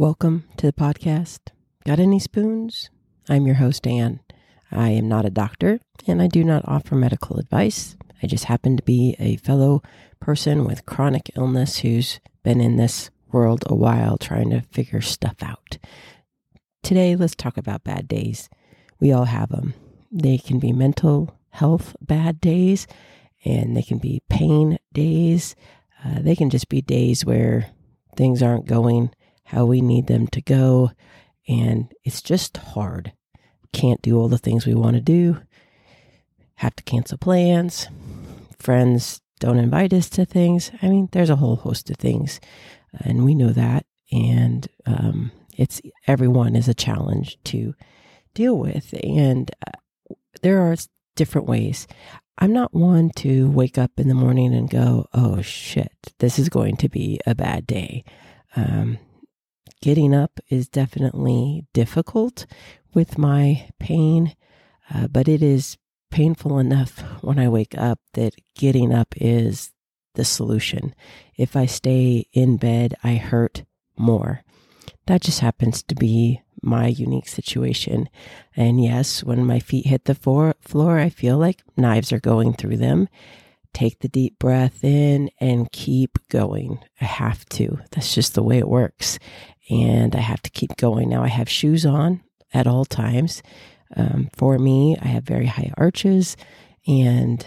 Welcome to the podcast. Got any spoons? I'm your host, Anne. I am not a doctor and I do not offer medical advice. I just happen to be a fellow person with chronic illness who's been in this world a while trying to figure stuff out. Today, let's talk about bad days. We all have them. They can be mental health bad days and they can be pain days. Uh, they can just be days where things aren't going how we need them to go. And it's just hard. Can't do all the things we want to do. Have to cancel plans. Friends don't invite us to things. I mean, there's a whole host of things. And we know that. And um, it's everyone is a challenge to deal with. And uh, there are different ways. I'm not one to wake up in the morning and go, oh shit, this is going to be a bad day. Um, getting up is definitely difficult with my pain, uh, but it is painful enough when I wake up that getting up is the solution. If I stay in bed, I hurt more. That just happens to be my unique situation. And yes, when my feet hit the floor, floor, I feel like knives are going through them. Take the deep breath in and keep going. I have to. That's just the way it works. And I have to keep going. Now I have shoes on at all times. Um, for me, I have very high arches and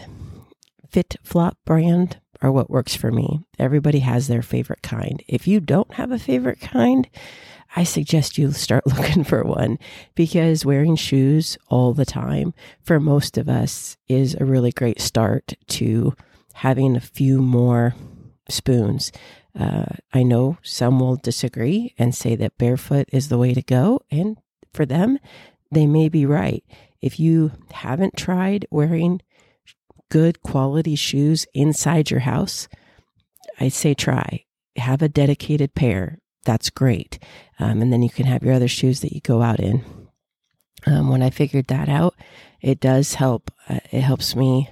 FitFlop brand are what works for me. Everybody has their favorite kind. If you don't have a favorite kind, I suggest you start looking for one because wearing shoes all the time for most of us is a really great start to having a few more spoons. Uh, I know some will disagree and say that barefoot is the way to go. And for them, they may be right. If you haven't tried wearing good quality shoes inside your house, I say try. Have a dedicated pair that's great. Um, and then you can have your other shoes that you go out in. Um, when I figured that out, it does help. Uh, it helps me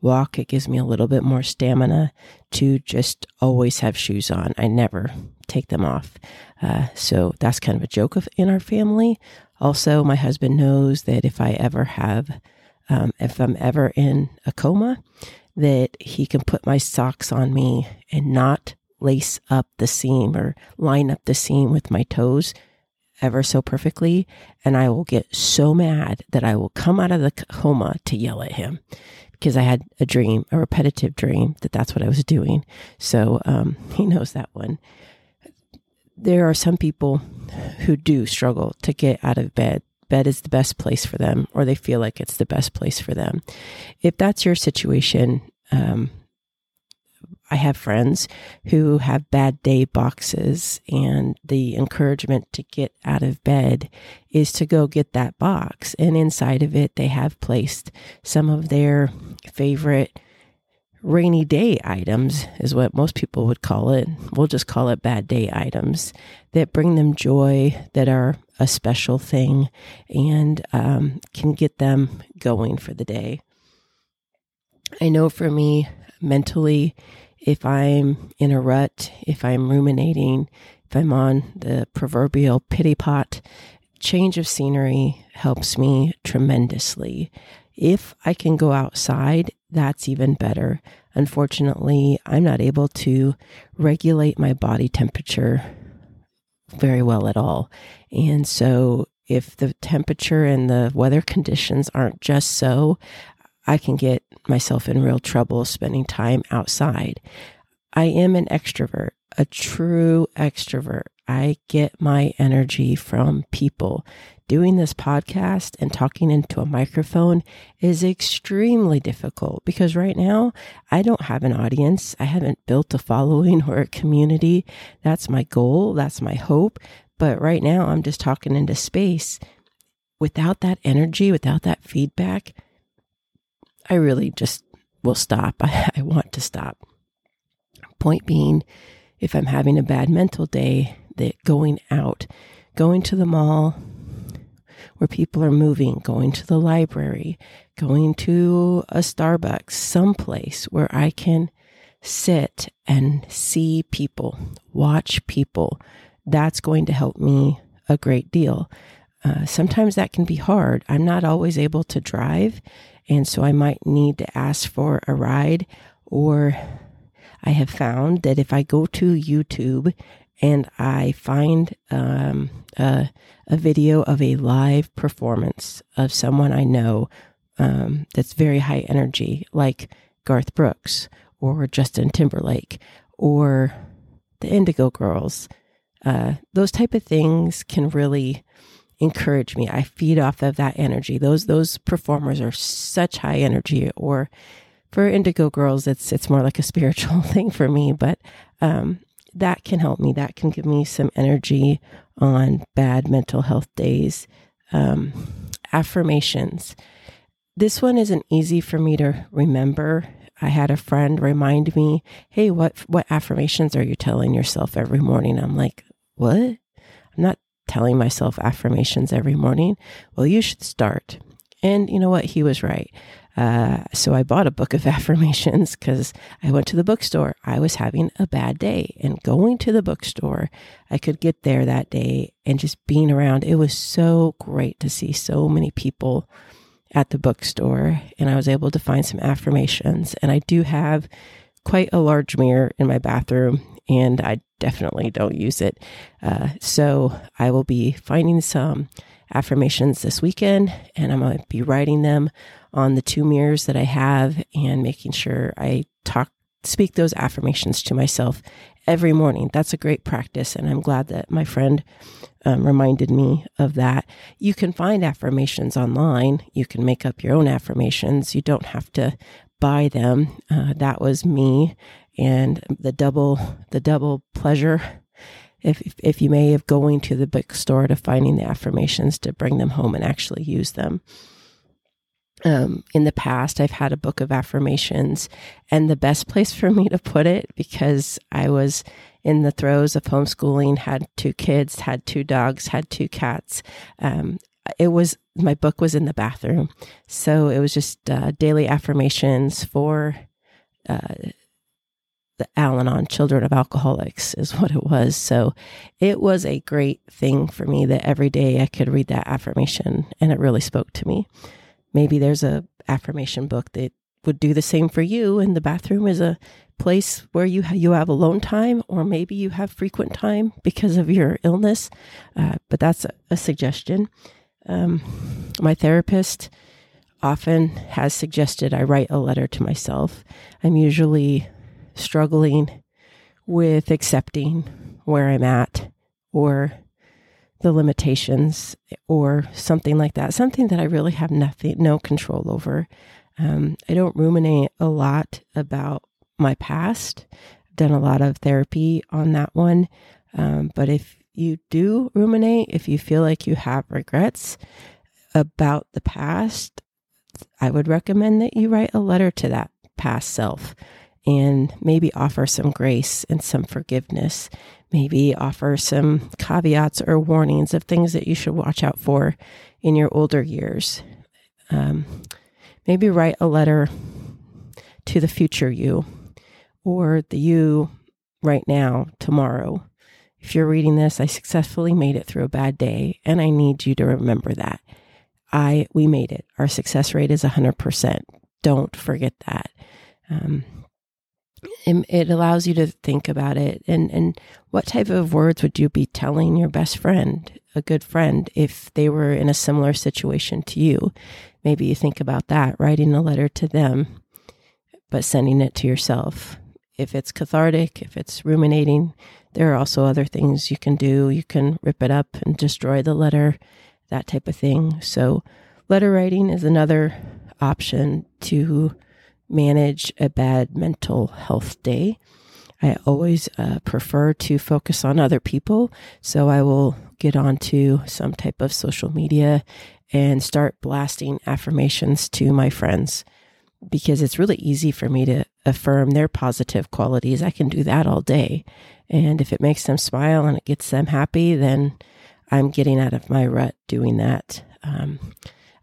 walk. It gives me a little bit more stamina to just always have shoes on. I never take them off. Uh, so that's kind of a joke of, in our family. Also, my husband knows that if I ever have, um, if I'm ever in a coma, that he can put my socks on me and not lace up the seam or line up the seam with my toes ever so perfectly. And I will get so mad that I will come out of the coma to yell at him because I had a dream, a repetitive dream that that's what I was doing. So um, he knows that one. There are some people who do struggle to get out of bed. Bed is the best place for them, or they feel like it's the best place for them. If that's your situation, um, I have friends who have bad day boxes, and the encouragement to get out of bed is to go get that box. And inside of it, they have placed some of their favorite rainy day items, is what most people would call it. We'll just call it bad day items that bring them joy, that are a special thing, and um, can get them going for the day. I know for me, mentally, if I'm in a rut, if I'm ruminating, if I'm on the proverbial pity pot, change of scenery helps me tremendously. If I can go outside, that's even better. Unfortunately, I'm not able to regulate my body temperature very well at all. And so, if the temperature and the weather conditions aren't just so, I can get myself in real trouble spending time outside. I am an extrovert, a true extrovert. I get my energy from people. Doing this podcast and talking into a microphone is extremely difficult because right now I don't have an audience. I haven't built a following or a community. That's my goal. That's my hope. But right now I'm just talking into space. Without that energy, without that feedback, I really just will stop. I, I want to stop. Point being, if I'm having a bad mental day, that going out, going to the mall where people are moving, going to the library, going to a Starbucks, someplace where I can sit and see people, watch people, that's going to help me a great deal. Uh, sometimes that can be hard. I'm not always able to drive, and so I might need to ask for a ride. Or I have found that if I go to YouTube and I find um, a, a, video of a live performance of someone I know um, that's very high energy, like Garth Brooks or Justin Timberlake or the Indigo Girls, uh, those type of things can really encourage me. I feed off of that energy. Those those performers are such high energy. Or for Indigo Girls, it's it's more like a spiritual thing for me. But um, that can help me. That can give me some energy on bad mental health days. Um, affirmations. This one isn't easy for me to remember. I had a friend remind me, "Hey, what what affirmations are you telling yourself every morning?" I'm like, "What? I'm not telling myself affirmations every morning." Well, you should start. And you know what? He was right. Uh, so I bought a book of affirmations because I went to the bookstore. I was having a bad day, and going to the bookstore, I could get there that day and just being around. It was so great to see so many people at the bookstore, and I was able to find some affirmations. And I do have quite a large mirror in my bathroom, and I definitely don't use it. Uh, so I will be finding some affirmations this weekend, and I'm going to be writing them on the two mirrors that I have and making sure I talk, speak those affirmations to myself every morning. That's a great practice. And I'm glad that my friend um, reminded me of that. You can find affirmations online. You can make up your own affirmations. You don't have to buy them. Uh, that was me and the double, the double pleasure if, if you may, of going to the bookstore to finding the affirmations to bring them home and actually use them. Um, in the past, I've had a book of affirmations, and the best place for me to put it because I was in the throes of homeschooling, had two kids, had two dogs, had two cats. Um, it was my book was in the bathroom, so it was just uh, daily affirmations for uh, the Al Anon Children of Alcoholics, is what it was. So it was a great thing for me that every day I could read that affirmation, and it really spoke to me. Maybe there's a affirmation book that would do the same for you and the bathroom is a place where you ha- you have alone time or maybe you have frequent time because of your illness. Uh, but that's a, a suggestion um, my therapist often has suggested i write a letter to myself i'm usually struggling with accepting where i'm at or the limitations or something like that, something that I really have nothing, no control over. Um, I don't ruminate a lot about my past. I've done a lot of therapy on that one. Um, but if you do ruminate, if you feel like you have regrets about the past, I would recommend that you write a letter to that past self and maybe offer some grace and some forgiveness maybe offer some caveats or warnings of things that you should watch out for in your older years. Um, maybe write a letter to the future you or the you right now, tomorrow. If you're reading this, I successfully made it through a bad day, and I need you to remember that. I we made it. Our success rate is 100%. Don't forget that. Um, it allows you to think about it and and what type of words would you be telling your best friend a good friend if they were in a similar situation to you maybe you think about that writing a letter to them but sending it to yourself if it's cathartic if it's ruminating there are also other things you can do you can rip it up and destroy the letter that type of thing so letter writing is another option to manage a bad mental health day. I always uh, prefer to focus on other people. So I will get onto some type of social media and start blasting affirmations to my friends because it's really easy for me to affirm their positive qualities. I can do that all day. And if it makes them smile and it gets them happy, then I'm getting out of my rut doing that. Um,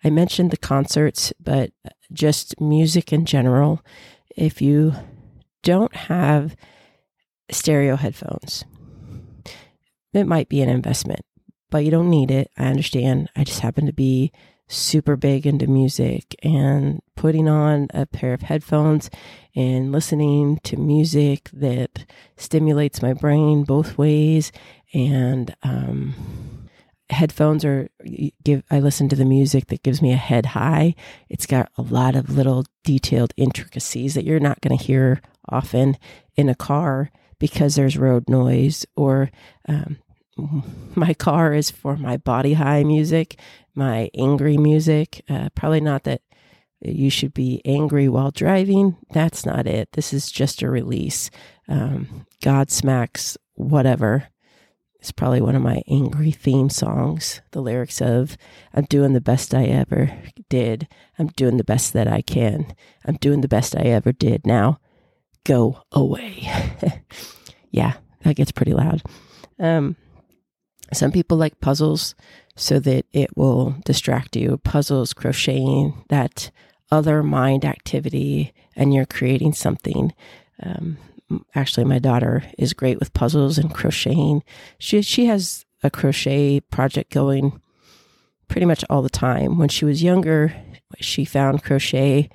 I mentioned the concerts, but just music in general. If you don't have stereo headphones, it might be an investment, but you don't need it. I understand. I just happen to be super big into music and putting on a pair of headphones and listening to music that stimulates my brain both ways and um, headphones are give I listen to the music that gives me a head high. It's got a lot of little detailed intricacies that you're not going to hear often in a car because there's road noise or um, my car is for my body high music, my angry music. Uh, probably not that you should be angry while driving. That's not it. This is just a release. Um, Godsmack's whatever it's probably one of my angry theme songs. The lyrics of, I'm doing the best I ever did. I'm doing the best that I can. I'm doing the best I ever did. Now go away. yeah, that gets pretty loud. Um, some people like puzzles so that it will distract you. Puzzles, crocheting, that other mind activity, and you're creating something. Um, actually my daughter is great with puzzles and crocheting. She she has a crochet project going pretty much all the time. When she was younger, she found crochet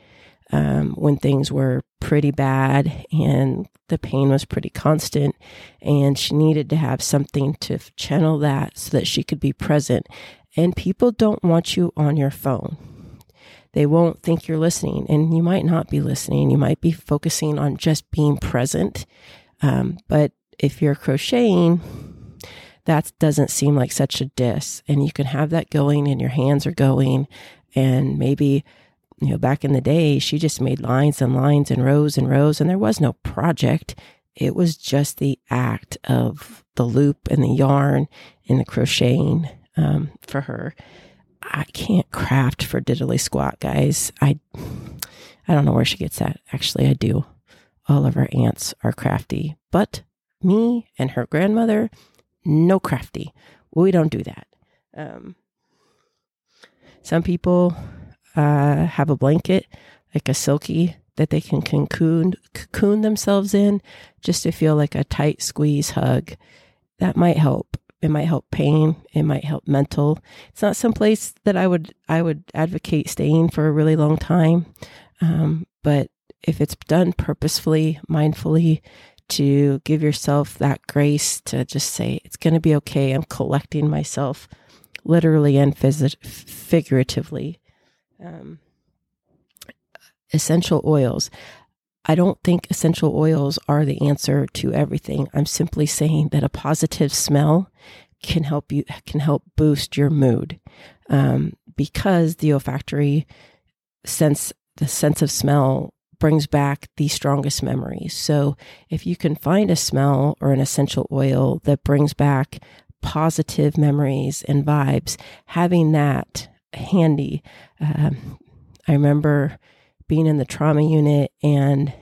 um, when things were pretty bad and the pain was pretty constant, and she needed to have something to channel that so that she could be present. And people don't want you on your phone they won't think you're listening. And you might not be listening. You might be focusing on just being present. Um, but if you're crocheting, that doesn't seem like such a diss. And you can have that going and your hands are going. And maybe, you know, back in the day, she just made lines and lines and rows and rows, and there was no project. It was just the act of the loop and the yarn and the crocheting um, for her. I can't craft for diddly squat, guys. I I don't know where she gets that. Actually, I do. All of her aunts are crafty, but me and her grandmother, no crafty. We don't do that. Um, some people uh, have a blanket, like a silky, that they can cocoon cocoon themselves in, just to feel like a tight squeeze hug. That might help. It might help pain. It might help mental. It's not some place that I would I would advocate staying for a really long time. Um, but if it's done purposefully, mindfully, to give yourself that grace to just say it's going to be okay. I'm collecting myself, literally and phys- figuratively. Um, essential oils. I don't think essential oils are the answer to everything. I'm simply saying that a positive smell can help you can help boost your mood um, because the olfactory sense, the sense of smell, brings back the strongest memories. So if you can find a smell or an essential oil that brings back positive memories and vibes, having that handy. Um, I remember being in the trauma unit and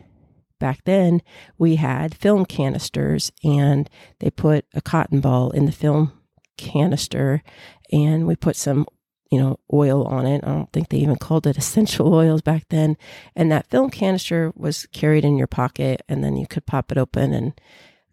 back then we had film canisters and they put a cotton ball in the film canister and we put some you know oil on it. I don't think they even called it essential oils back then. And that film canister was carried in your pocket and then you could pop it open and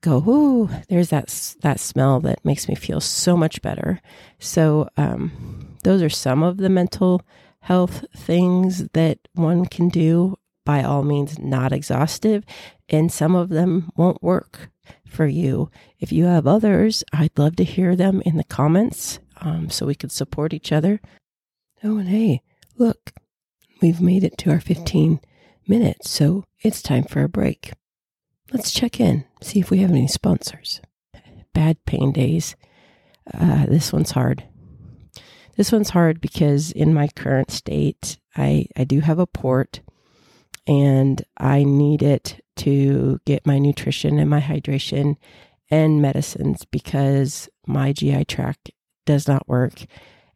go ooh there's that that smell that makes me feel so much better. So um, those are some of the mental health things that one can do, by all means, not exhaustive, and some of them won't work for you. If you have others, I'd love to hear them in the comments um, so we could support each other. Oh, and hey, look, we've made it to our 15 minutes, so it's time for a break. Let's check in, see if we have any sponsors. Bad pain days. Uh, this one's hard. This one's hard because in my current state, I, I do have a port and I need it to get my nutrition and my hydration and medicines because my GI tract does not work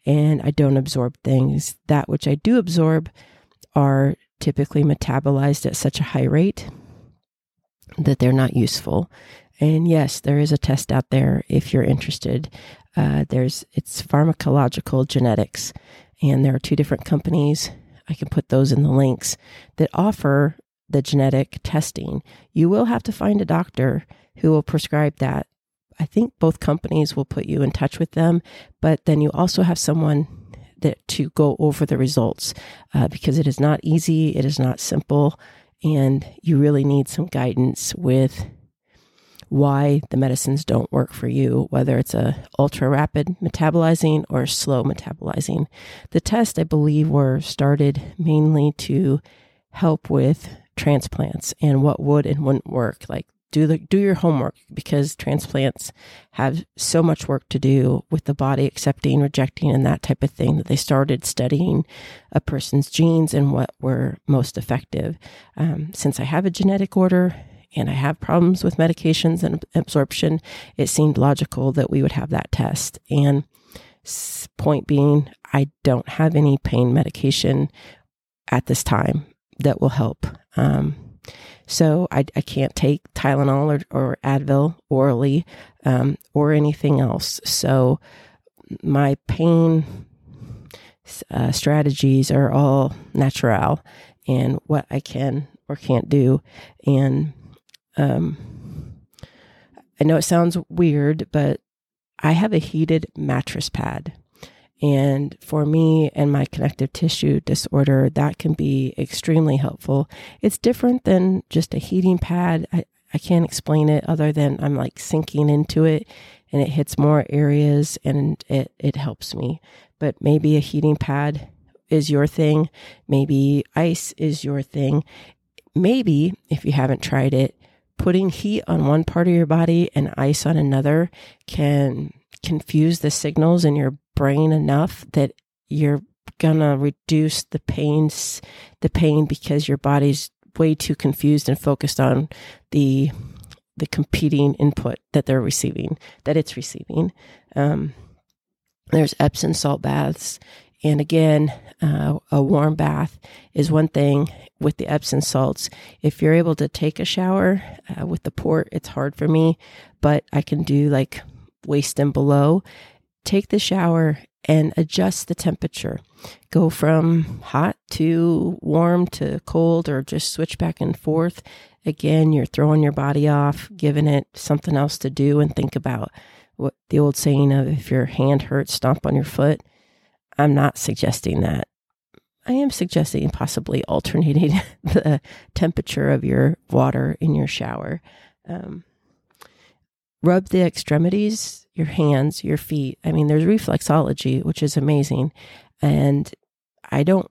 and I don't absorb things. That which I do absorb are typically metabolized at such a high rate that they're not useful. And yes, there is a test out there if you're interested. Uh, there's it's pharmacological genetics, and there are two different companies. I can put those in the links that offer the genetic testing, you will have to find a doctor who will prescribe that. I think both companies will put you in touch with them, but then you also have someone that to go over the results uh, because it is not easy, it is not simple, and you really need some guidance with why the medicines don't work for you, whether it's a ultra rapid metabolizing or slow metabolizing. The tests, I believe, were started mainly to help with transplants and what would and wouldn't work. Like do the do your homework because transplants have so much work to do with the body accepting, rejecting, and that type of thing that they started studying a person's genes and what were most effective. Um, since I have a genetic order and I have problems with medications and absorption, it seemed logical that we would have that test. And point being, I don't have any pain medication at this time that will help. Um, so I, I, can't take Tylenol or, or Advil orally um, or anything else. So my pain uh, strategies are all natural and what I can or can't do. And um, I know it sounds weird, but I have a heated mattress pad. And for me and my connective tissue disorder, that can be extremely helpful. It's different than just a heating pad. I, I can't explain it other than I'm like sinking into it and it hits more areas and it, it helps me. But maybe a heating pad is your thing. Maybe ice is your thing. Maybe if you haven't tried it, putting heat on one part of your body and ice on another can confuse the signals in your brain enough that you're gonna reduce the pains the pain because your body's way too confused and focused on the the competing input that they're receiving that it's receiving. Um, there's epsom salt baths and again, uh, a warm bath is one thing with the Epsom salts. If you're able to take a shower uh, with the port, it's hard for me, but I can do like waist and below. Take the shower and adjust the temperature. Go from hot to warm to cold or just switch back and forth. Again, you're throwing your body off, giving it something else to do and think about what the old saying of if your hand hurts, stomp on your foot I'm not suggesting that. I am suggesting possibly alternating the temperature of your water in your shower. Um, rub the extremities, your hands, your feet. I mean, there's reflexology, which is amazing. And I don't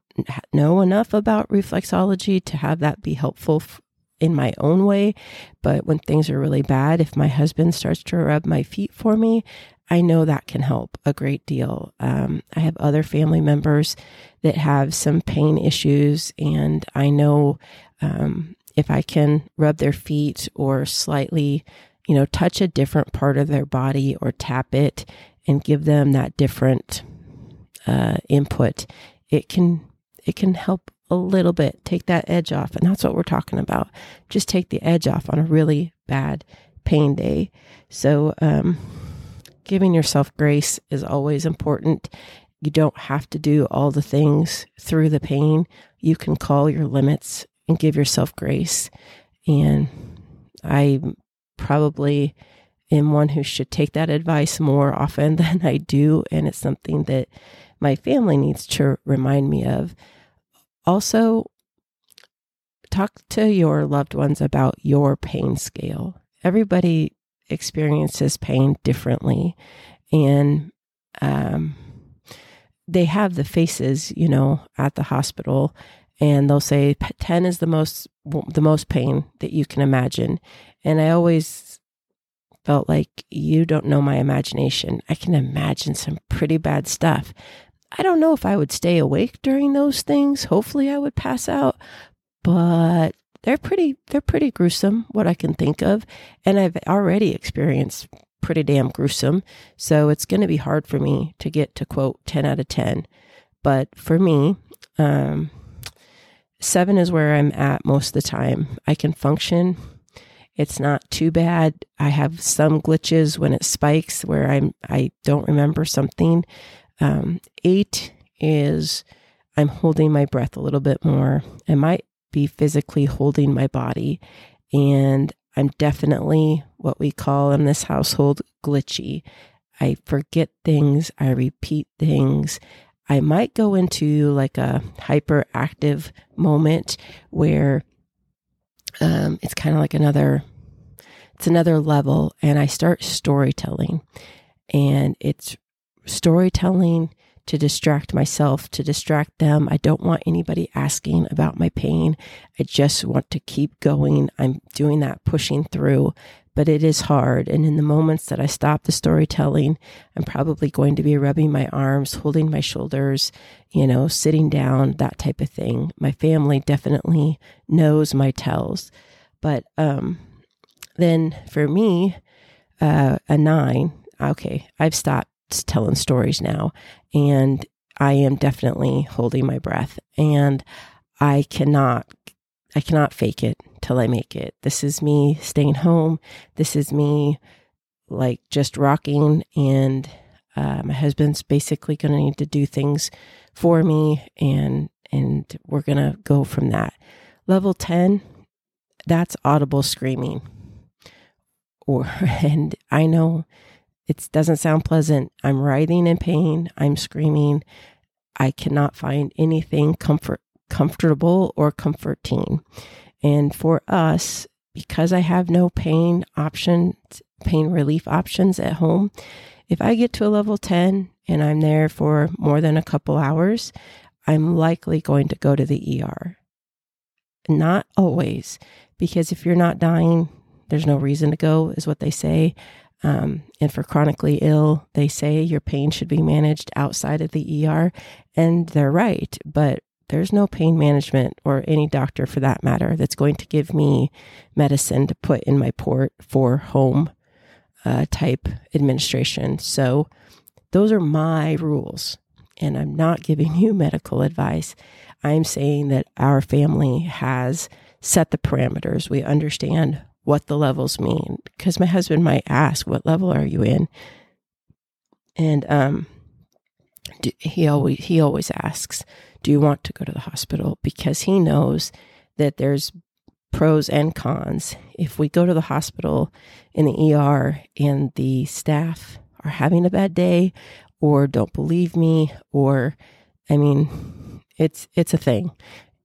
know enough about reflexology to have that be helpful f- in my own way. But when things are really bad, if my husband starts to rub my feet for me, I know that can help a great deal. Um, I have other family members that have some pain issues, and I know um, if I can rub their feet or slightly, you know, touch a different part of their body or tap it and give them that different uh, input, it can it can help a little bit take that edge off, and that's what we're talking about. Just take the edge off on a really bad pain day. So. Um, giving yourself grace is always important. You don't have to do all the things through the pain. You can call your limits and give yourself grace. And I probably am one who should take that advice more often than I do. And it's something that my family needs to remind me of. Also, talk to your loved ones about your pain scale. Everybody experiences pain differently. And um, they have the faces, you know, at the hospital, and they'll say 10 is the most the most pain that you can imagine. And I always felt like you don't know my imagination. I can imagine some pretty bad stuff. I don't know if I would stay awake during those things. Hopefully I would pass out, but they're pretty they're pretty gruesome what i can think of and i've already experienced pretty damn gruesome so it's going to be hard for me to get to quote 10 out of 10 but for me um, seven is where i'm at most of the time. I can function. It's not too bad. I have some glitches when it spikes where i'm i don't remember something. Um, eight is i'm holding my breath a little bit more. And my be physically holding my body. And I'm definitely what we call in this household glitchy. I forget things, I repeat things. I might go into like a hyperactive moment where um, it's kind of like another it's another level and I start storytelling and it's storytelling to distract myself, to distract them. I don't want anybody asking about my pain. I just want to keep going. I'm doing that, pushing through, but it is hard. And in the moments that I stop the storytelling, I'm probably going to be rubbing my arms, holding my shoulders, you know, sitting down, that type of thing. My family definitely knows my tells. But um, then for me, uh, a nine, okay, I've stopped telling stories now and I am definitely holding my breath and I cannot I cannot fake it till I make it. This is me staying home. This is me like just rocking and uh, my husband's basically going to need to do things for me and and we're going to go from that. Level 10 that's audible screaming. Or and I know it doesn't sound pleasant. I'm writhing in pain. I'm screaming. I cannot find anything comfort comfortable or comforting. And for us, because I have no pain options, pain relief options at home, if I get to a level 10 and I'm there for more than a couple hours, I'm likely going to go to the ER. Not always, because if you're not dying, there's no reason to go, is what they say. Um, and for chronically ill, they say your pain should be managed outside of the ER. And they're right. But there's no pain management or any doctor for that matter that's going to give me medicine to put in my port for home uh, type administration. So those are my rules. And I'm not giving you medical advice. I'm saying that our family has set the parameters. We understand what the levels mean because my husband might ask, "What level are you in?" And um, do, he always he always asks, "Do you want to go to the hospital?" Because he knows that there's pros and cons. If we go to the hospital in the ER and the staff are having a bad day or don't believe me or I mean it's it's a thing.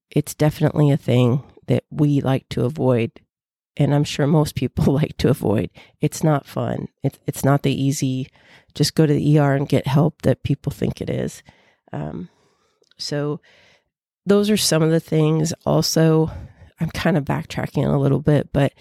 It's definitely a thing that we like to avoid and I'm sure most people like to avoid. It's not fun. It's it's not the easy. Just go to the ER and get help that people think it is. Um, so those are some of the things. Also, I'm kind of backtracking a little bit, but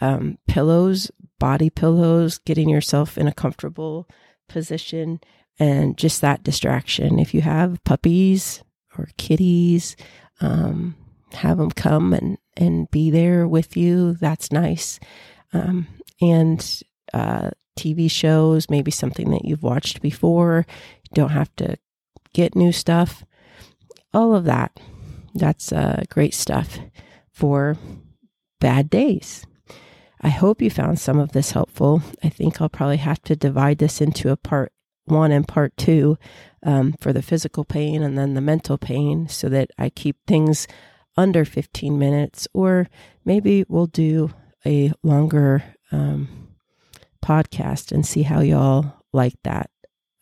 um, pillows, body pillows, getting yourself in a comfortable position, and just that distraction. If you have puppies or kitties, um, have them come and and be there with you. That's nice. Um, and uh, TV shows, maybe something that you've watched before. You don't have to get new stuff. All of that. That's uh, great stuff for bad days. I hope you found some of this helpful. I think I'll probably have to divide this into a part one and part two um, for the physical pain and then the mental pain so that I keep things under 15 minutes, or maybe we'll do a longer um, podcast and see how y'all like that.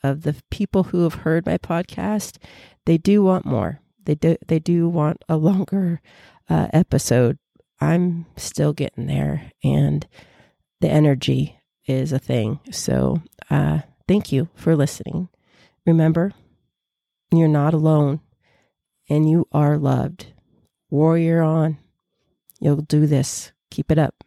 Of the people who have heard my podcast, they do want more. They do. They do want a longer uh, episode. I'm still getting there, and the energy is a thing. So, uh, thank you for listening. Remember, you're not alone, and you are loved. Warrior on. You'll do this. Keep it up.